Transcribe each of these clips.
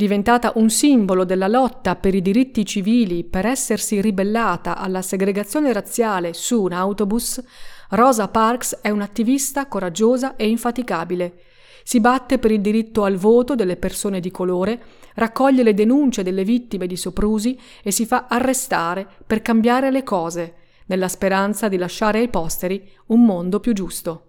Diventata un simbolo della lotta per i diritti civili per essersi ribellata alla segregazione razziale su un autobus, Rosa Parks è un'attivista coraggiosa e infaticabile. Si batte per il diritto al voto delle persone di colore, raccoglie le denunce delle vittime di soprusi e si fa arrestare per cambiare le cose, nella speranza di lasciare ai posteri un mondo più giusto.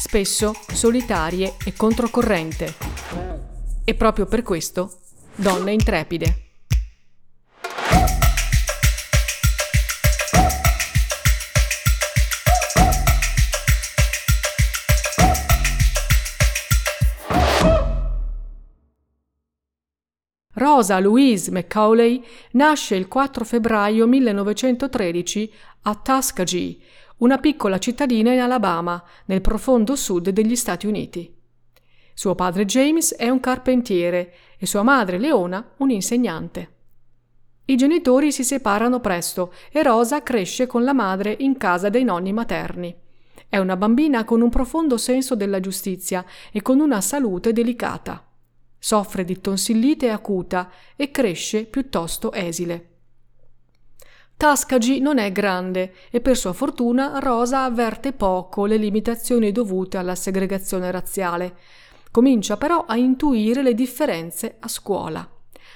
spesso solitarie e controcorrente. E proprio per questo, donne intrepide. Rosa Louise Macaulay nasce il 4 febbraio 1913 a Tuskegee, una piccola cittadina in Alabama, nel profondo sud degli Stati Uniti. Suo padre James è un carpentiere e sua madre Leona un insegnante. I genitori si separano presto e Rosa cresce con la madre in casa dei nonni materni. È una bambina con un profondo senso della giustizia e con una salute delicata. Soffre di tonsillite acuta e cresce piuttosto esile. Tuskegee non è grande e per sua fortuna Rosa avverte poco le limitazioni dovute alla segregazione razziale. Comincia però a intuire le differenze a scuola.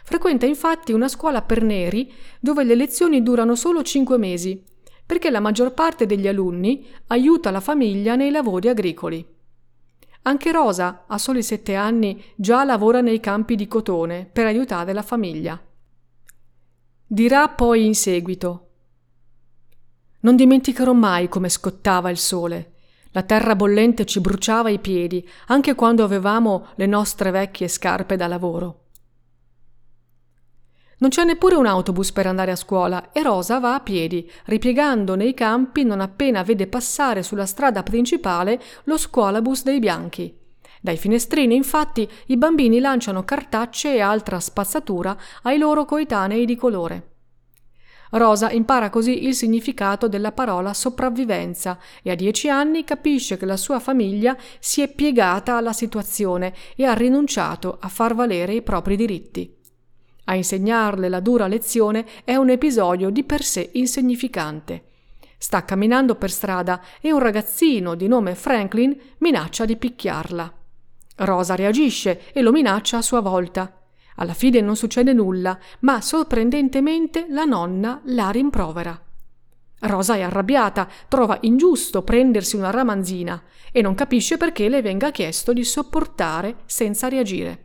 Frequenta infatti una scuola per neri dove le lezioni durano solo cinque mesi, perché la maggior parte degli alunni aiuta la famiglia nei lavori agricoli. Anche Rosa, a soli sette anni, già lavora nei campi di cotone per aiutare la famiglia. Dirà poi in seguito Non dimenticherò mai come scottava il sole. La terra bollente ci bruciava i piedi, anche quando avevamo le nostre vecchie scarpe da lavoro. Non c'è neppure un autobus per andare a scuola e Rosa va a piedi, ripiegando nei campi non appena vede passare sulla strada principale lo scuolabus dei bianchi. Dai finestrini, infatti, i bambini lanciano cartacce e altra spazzatura ai loro coetanei di colore. Rosa impara così il significato della parola sopravvivenza e a dieci anni capisce che la sua famiglia si è piegata alla situazione e ha rinunciato a far valere i propri diritti. A insegnarle la dura lezione è un episodio di per sé insignificante. Sta camminando per strada e un ragazzino di nome Franklin minaccia di picchiarla. Rosa reagisce e lo minaccia a sua volta. Alla fine non succede nulla, ma sorprendentemente la nonna la rimprovera. Rosa è arrabbiata, trova ingiusto prendersi una ramanzina e non capisce perché le venga chiesto di sopportare senza reagire.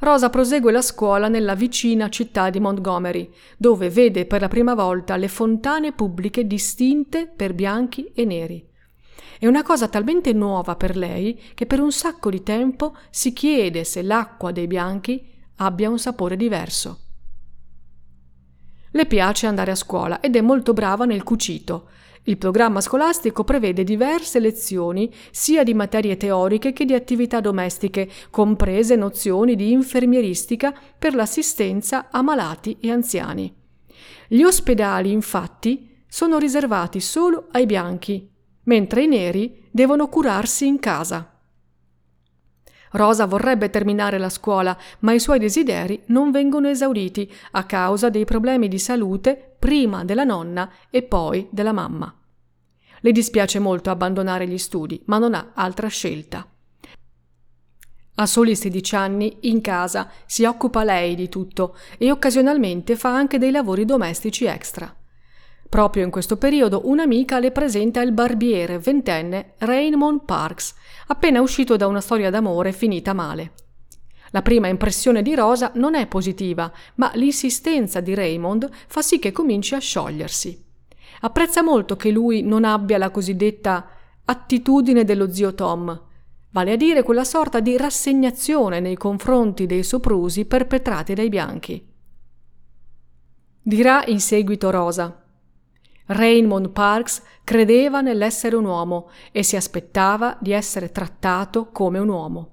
Rosa prosegue la scuola nella vicina città di Montgomery, dove vede per la prima volta le fontane pubbliche distinte per bianchi e neri. È una cosa talmente nuova per lei che per un sacco di tempo si chiede se l'acqua dei bianchi abbia un sapore diverso. Le piace andare a scuola ed è molto brava nel cucito. Il programma scolastico prevede diverse lezioni sia di materie teoriche che di attività domestiche, comprese nozioni di infermieristica per l'assistenza a malati e anziani. Gli ospedali, infatti, sono riservati solo ai bianchi mentre i neri devono curarsi in casa. Rosa vorrebbe terminare la scuola, ma i suoi desideri non vengono esauriti a causa dei problemi di salute prima della nonna e poi della mamma. Le dispiace molto abbandonare gli studi, ma non ha altra scelta. A soli 16 anni, in casa, si occupa lei di tutto e occasionalmente fa anche dei lavori domestici extra. Proprio in questo periodo un'amica le presenta il barbiere ventenne Raymond Parks, appena uscito da una storia d'amore finita male. La prima impressione di Rosa non è positiva, ma l'insistenza di Raymond fa sì che cominci a sciogliersi. Apprezza molto che lui non abbia la cosiddetta attitudine dello zio Tom, vale a dire quella sorta di rassegnazione nei confronti dei soprusi perpetrati dai bianchi. Dirà in seguito Rosa. Raymond Parks credeva nell'essere un uomo e si aspettava di essere trattato come un uomo.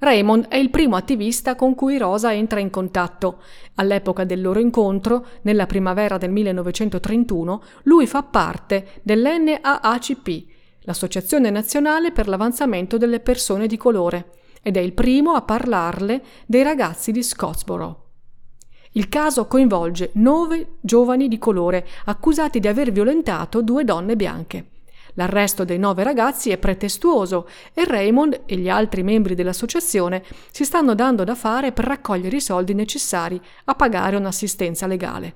Raymond è il primo attivista con cui Rosa entra in contatto. All'epoca del loro incontro, nella primavera del 1931, lui fa parte dell'NAACP, l'Associazione Nazionale per l'Avanzamento delle Persone di Colore, ed è il primo a parlarle dei ragazzi di Scottsboro. Il caso coinvolge nove giovani di colore accusati di aver violentato due donne bianche. L'arresto dei nove ragazzi è pretestuoso e Raymond e gli altri membri dell'associazione si stanno dando da fare per raccogliere i soldi necessari a pagare un'assistenza legale.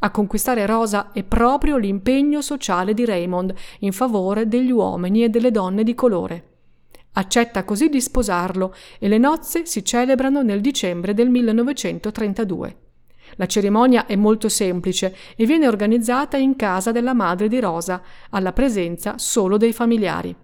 A conquistare Rosa è proprio l'impegno sociale di Raymond in favore degli uomini e delle donne di colore. Accetta così di sposarlo e le nozze si celebrano nel dicembre del 1932. La cerimonia è molto semplice e viene organizzata in casa della madre di Rosa, alla presenza solo dei familiari.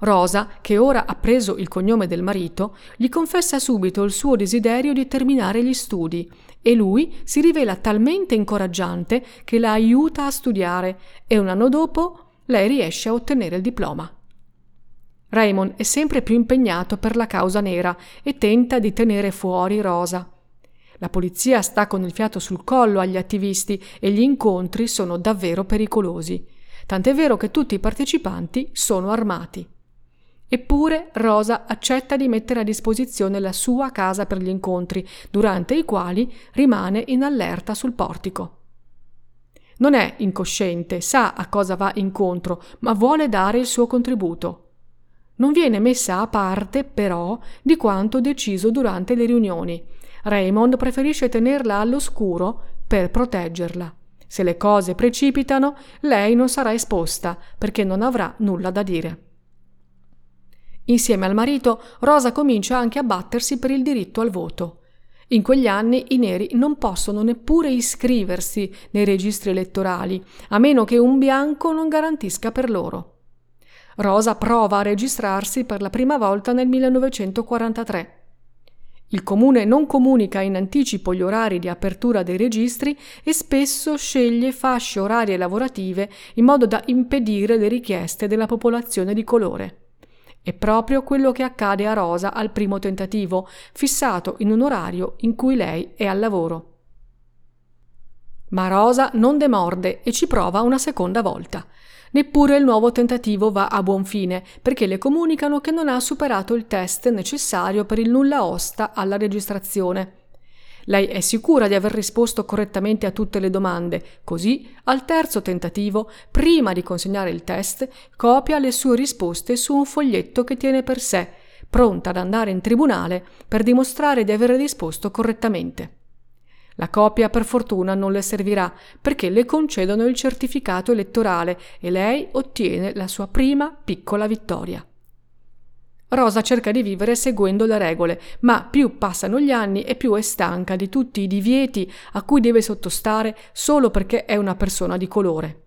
Rosa, che ora ha preso il cognome del marito, gli confessa subito il suo desiderio di terminare gli studi e lui si rivela talmente incoraggiante che la aiuta a studiare e un anno dopo lei riesce a ottenere il diploma. Raymond è sempre più impegnato per la causa nera e tenta di tenere fuori Rosa. La polizia sta con il fiato sul collo agli attivisti e gli incontri sono davvero pericolosi, tant'è vero che tutti i partecipanti sono armati. Eppure Rosa accetta di mettere a disposizione la sua casa per gli incontri, durante i quali rimane in allerta sul portico. Non è incosciente, sa a cosa va incontro, ma vuole dare il suo contributo. Non viene messa a parte, però, di quanto deciso durante le riunioni. Raymond preferisce tenerla all'oscuro per proteggerla. Se le cose precipitano, lei non sarà esposta perché non avrà nulla da dire. Insieme al marito, Rosa comincia anche a battersi per il diritto al voto. In quegli anni i neri non possono neppure iscriversi nei registri elettorali, a meno che un bianco non garantisca per loro. Rosa prova a registrarsi per la prima volta nel 1943. Il comune non comunica in anticipo gli orari di apertura dei registri e spesso sceglie fasce orarie lavorative in modo da impedire le richieste della popolazione di colore. È proprio quello che accade a Rosa al primo tentativo, fissato in un orario in cui lei è al lavoro. Ma Rosa non demorde e ci prova una seconda volta. Neppure il nuovo tentativo va a buon fine, perché le comunicano che non ha superato il test necessario per il nulla osta alla registrazione. Lei è sicura di aver risposto correttamente a tutte le domande, così, al terzo tentativo, prima di consegnare il test, copia le sue risposte su un foglietto che tiene per sé, pronta ad andare in tribunale per dimostrare di aver risposto correttamente. La copia per fortuna non le servirà perché le concedono il certificato elettorale e lei ottiene la sua prima piccola vittoria. Rosa cerca di vivere seguendo le regole, ma più passano gli anni e più è stanca di tutti i divieti a cui deve sottostare solo perché è una persona di colore.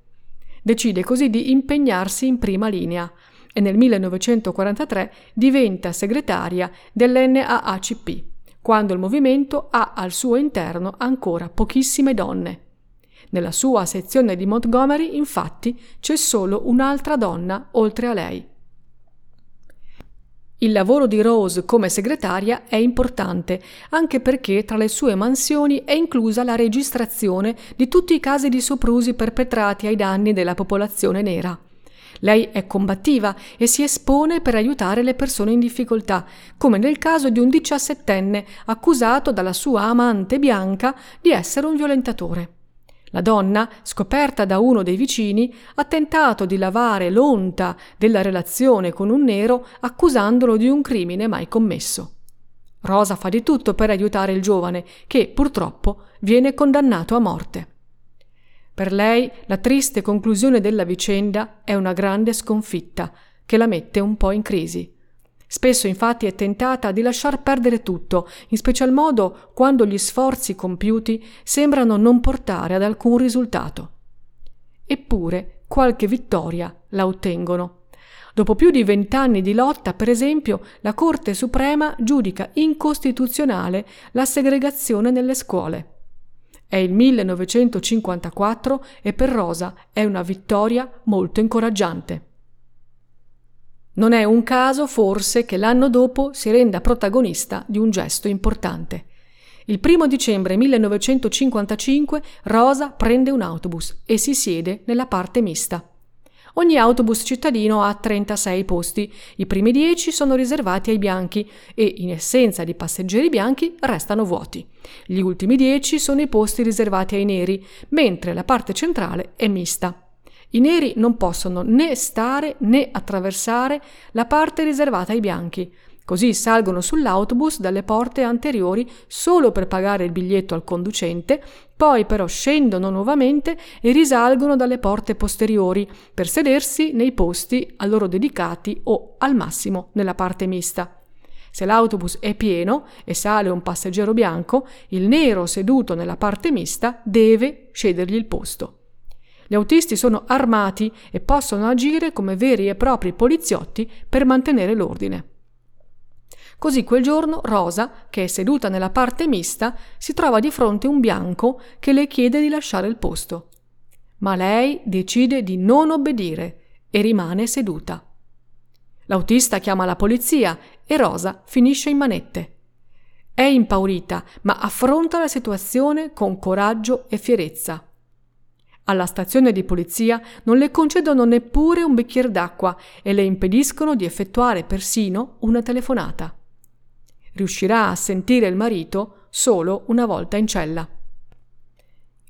Decide così di impegnarsi in prima linea e nel 1943 diventa segretaria dell'NAACP quando il movimento ha al suo interno ancora pochissime donne. Nella sua sezione di Montgomery, infatti, c'è solo un'altra donna oltre a lei. Il lavoro di Rose come segretaria è importante, anche perché tra le sue mansioni è inclusa la registrazione di tutti i casi di soprusi perpetrati ai danni della popolazione nera. Lei è combattiva e si espone per aiutare le persone in difficoltà, come nel caso di un diciassettenne accusato dalla sua amante bianca di essere un violentatore. La donna, scoperta da uno dei vicini, ha tentato di lavare l'onta della relazione con un nero accusandolo di un crimine mai commesso. Rosa fa di tutto per aiutare il giovane, che purtroppo viene condannato a morte. Per lei la triste conclusione della vicenda è una grande sconfitta, che la mette un po' in crisi. Spesso infatti è tentata di lasciar perdere tutto, in special modo quando gli sforzi compiuti sembrano non portare ad alcun risultato. Eppure qualche vittoria la ottengono. Dopo più di vent'anni di lotta, per esempio, la Corte Suprema giudica incostituzionale la segregazione nelle scuole. È il 1954 e per Rosa è una vittoria molto incoraggiante. Non è un caso forse che l'anno dopo si renda protagonista di un gesto importante. Il primo dicembre 1955 Rosa prende un autobus e si siede nella parte mista. Ogni autobus cittadino ha 36 posti, i primi 10 sono riservati ai bianchi e, in essenza di passeggeri bianchi, restano vuoti. Gli ultimi 10 sono i posti riservati ai neri, mentre la parte centrale è mista. I neri non possono né stare né attraversare la parte riservata ai bianchi. Così salgono sull'autobus dalle porte anteriori solo per pagare il biglietto al conducente, poi però scendono nuovamente e risalgono dalle porte posteriori per sedersi nei posti a loro dedicati o al massimo nella parte mista. Se l'autobus è pieno e sale un passeggero bianco, il nero seduto nella parte mista deve cedergli il posto. Gli autisti sono armati e possono agire come veri e propri poliziotti per mantenere l'ordine. Così quel giorno Rosa, che è seduta nella parte mista, si trova di fronte un bianco che le chiede di lasciare il posto. Ma lei decide di non obbedire e rimane seduta. L'autista chiama la polizia e Rosa finisce in manette. È impaurita, ma affronta la situazione con coraggio e fierezza. Alla stazione di polizia non le concedono neppure un bicchiere d'acqua e le impediscono di effettuare persino una telefonata. Riuscirà a sentire il marito solo una volta in cella.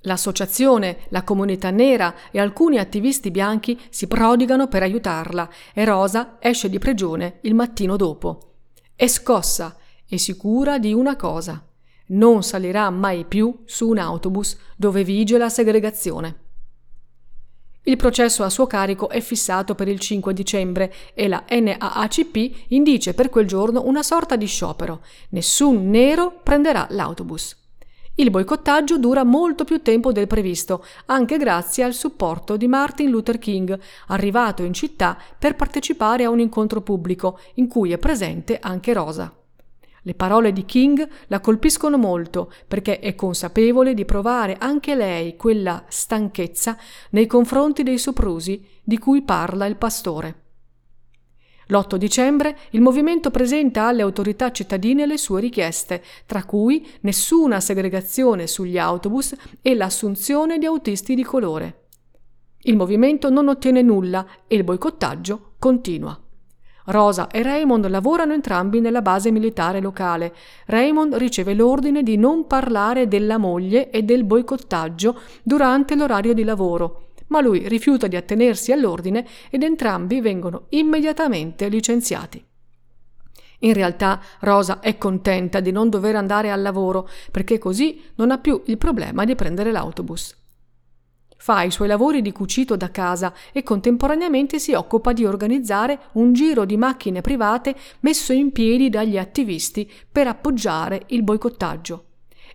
L'associazione, la comunità nera e alcuni attivisti bianchi si prodigano per aiutarla e Rosa esce di prigione il mattino dopo. È scossa e sicura di una cosa. Non salirà mai più su un autobus dove vige la segregazione. Il processo a suo carico è fissato per il 5 dicembre e la NAACP indice per quel giorno una sorta di sciopero. Nessun nero prenderà l'autobus. Il boicottaggio dura molto più tempo del previsto, anche grazie al supporto di Martin Luther King, arrivato in città per partecipare a un incontro pubblico in cui è presente anche Rosa. Le parole di King la colpiscono molto perché è consapevole di provare anche lei quella stanchezza nei confronti dei soprusi di cui parla il pastore. L'8 dicembre il movimento presenta alle autorità cittadine le sue richieste, tra cui nessuna segregazione sugli autobus e l'assunzione di autisti di colore. Il movimento non ottiene nulla e il boicottaggio continua. Rosa e Raymond lavorano entrambi nella base militare locale. Raymond riceve l'ordine di non parlare della moglie e del boicottaggio durante l'orario di lavoro, ma lui rifiuta di attenersi all'ordine ed entrambi vengono immediatamente licenziati. In realtà Rosa è contenta di non dover andare al lavoro perché così non ha più il problema di prendere l'autobus. Fa i suoi lavori di cucito da casa e contemporaneamente si occupa di organizzare un giro di macchine private messo in piedi dagli attivisti per appoggiare il boicottaggio.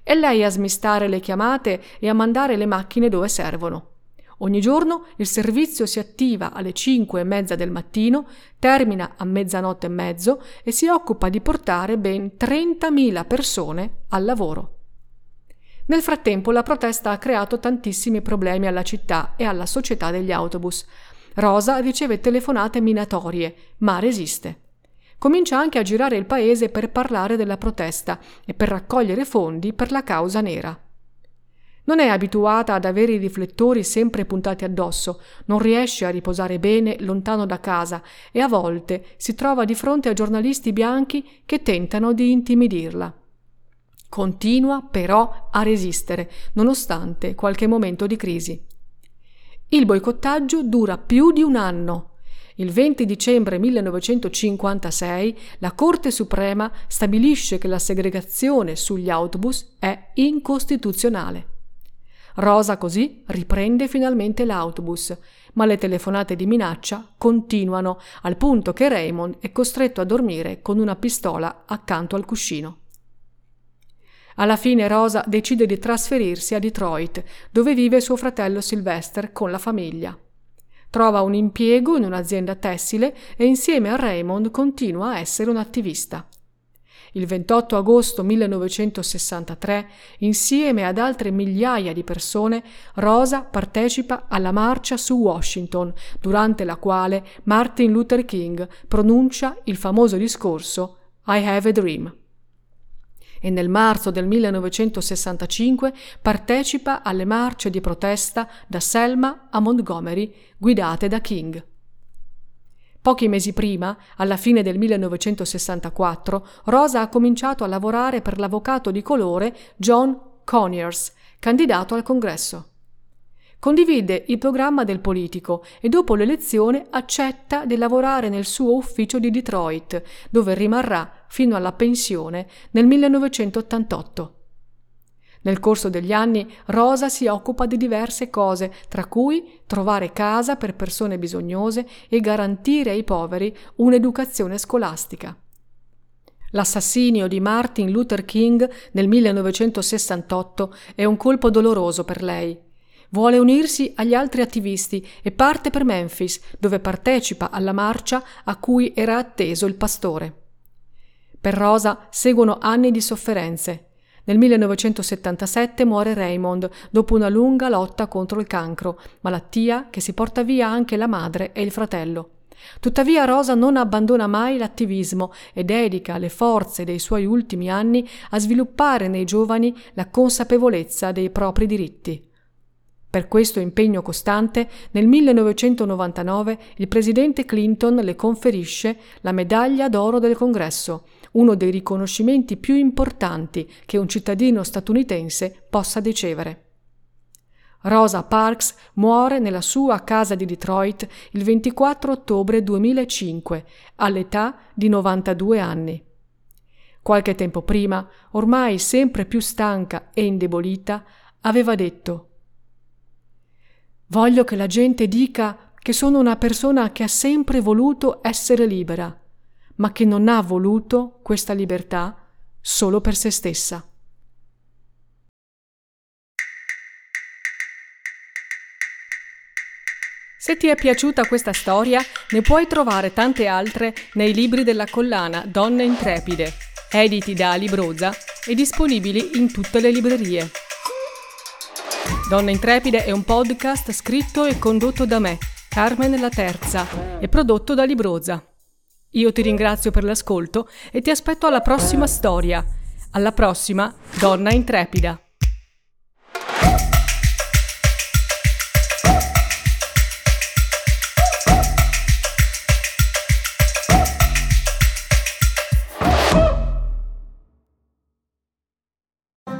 È lei a smistare le chiamate e a mandare le macchine dove servono. Ogni giorno il servizio si attiva alle 5 e mezza del mattino, termina a mezzanotte e mezzo e si occupa di portare ben 30.000 persone al lavoro. Nel frattempo la protesta ha creato tantissimi problemi alla città e alla società degli autobus. Rosa riceve telefonate minatorie, ma resiste. Comincia anche a girare il paese per parlare della protesta e per raccogliere fondi per la causa nera. Non è abituata ad avere i riflettori sempre puntati addosso, non riesce a riposare bene lontano da casa e a volte si trova di fronte a giornalisti bianchi che tentano di intimidirla. Continua però a resistere, nonostante qualche momento di crisi. Il boicottaggio dura più di un anno. Il 20 dicembre 1956 la Corte Suprema stabilisce che la segregazione sugli autobus è incostituzionale. Rosa così riprende finalmente l'autobus, ma le telefonate di minaccia continuano, al punto che Raymond è costretto a dormire con una pistola accanto al cuscino. Alla fine Rosa decide di trasferirsi a Detroit, dove vive suo fratello Sylvester con la famiglia. Trova un impiego in un'azienda tessile e insieme a Raymond continua a essere un attivista. Il 28 agosto 1963, insieme ad altre migliaia di persone, Rosa partecipa alla marcia su Washington, durante la quale Martin Luther King pronuncia il famoso discorso I have a dream e nel marzo del 1965 partecipa alle marce di protesta da Selma a Montgomery guidate da King. Pochi mesi prima, alla fine del 1964, Rosa ha cominciato a lavorare per l'avvocato di colore John Conyers, candidato al congresso. Condivide il programma del politico e dopo l'elezione accetta di lavorare nel suo ufficio di Detroit, dove rimarrà fino alla pensione nel 1988. Nel corso degli anni Rosa si occupa di diverse cose, tra cui trovare casa per persone bisognose e garantire ai poveri un'educazione scolastica. L'assassinio di Martin Luther King nel 1968 è un colpo doloroso per lei. Vuole unirsi agli altri attivisti e parte per Memphis, dove partecipa alla marcia a cui era atteso il pastore. Per Rosa seguono anni di sofferenze. Nel 1977 muore Raymond dopo una lunga lotta contro il cancro, malattia che si porta via anche la madre e il fratello. Tuttavia Rosa non abbandona mai l'attivismo e dedica le forze dei suoi ultimi anni a sviluppare nei giovani la consapevolezza dei propri diritti. Per questo impegno costante, nel 1999 il presidente Clinton le conferisce la medaglia d'oro del Congresso, uno dei riconoscimenti più importanti che un cittadino statunitense possa ricevere. Rosa Parks muore nella sua casa di Detroit il 24 ottobre 2005 all'età di 92 anni. Qualche tempo prima, ormai sempre più stanca e indebolita, aveva detto Voglio che la gente dica che sono una persona che ha sempre voluto essere libera ma che non ha voluto questa libertà solo per se stessa. Se ti è piaciuta questa storia, ne puoi trovare tante altre nei libri della collana Donne Intrepide, editi da Alibroza e disponibili in tutte le librerie. Donna Intrepide è un podcast scritto e condotto da me, Carmen La Terza, e prodotto da Libroza. Io ti ringrazio per l'ascolto e ti aspetto alla prossima storia. Alla prossima, donna intrepida.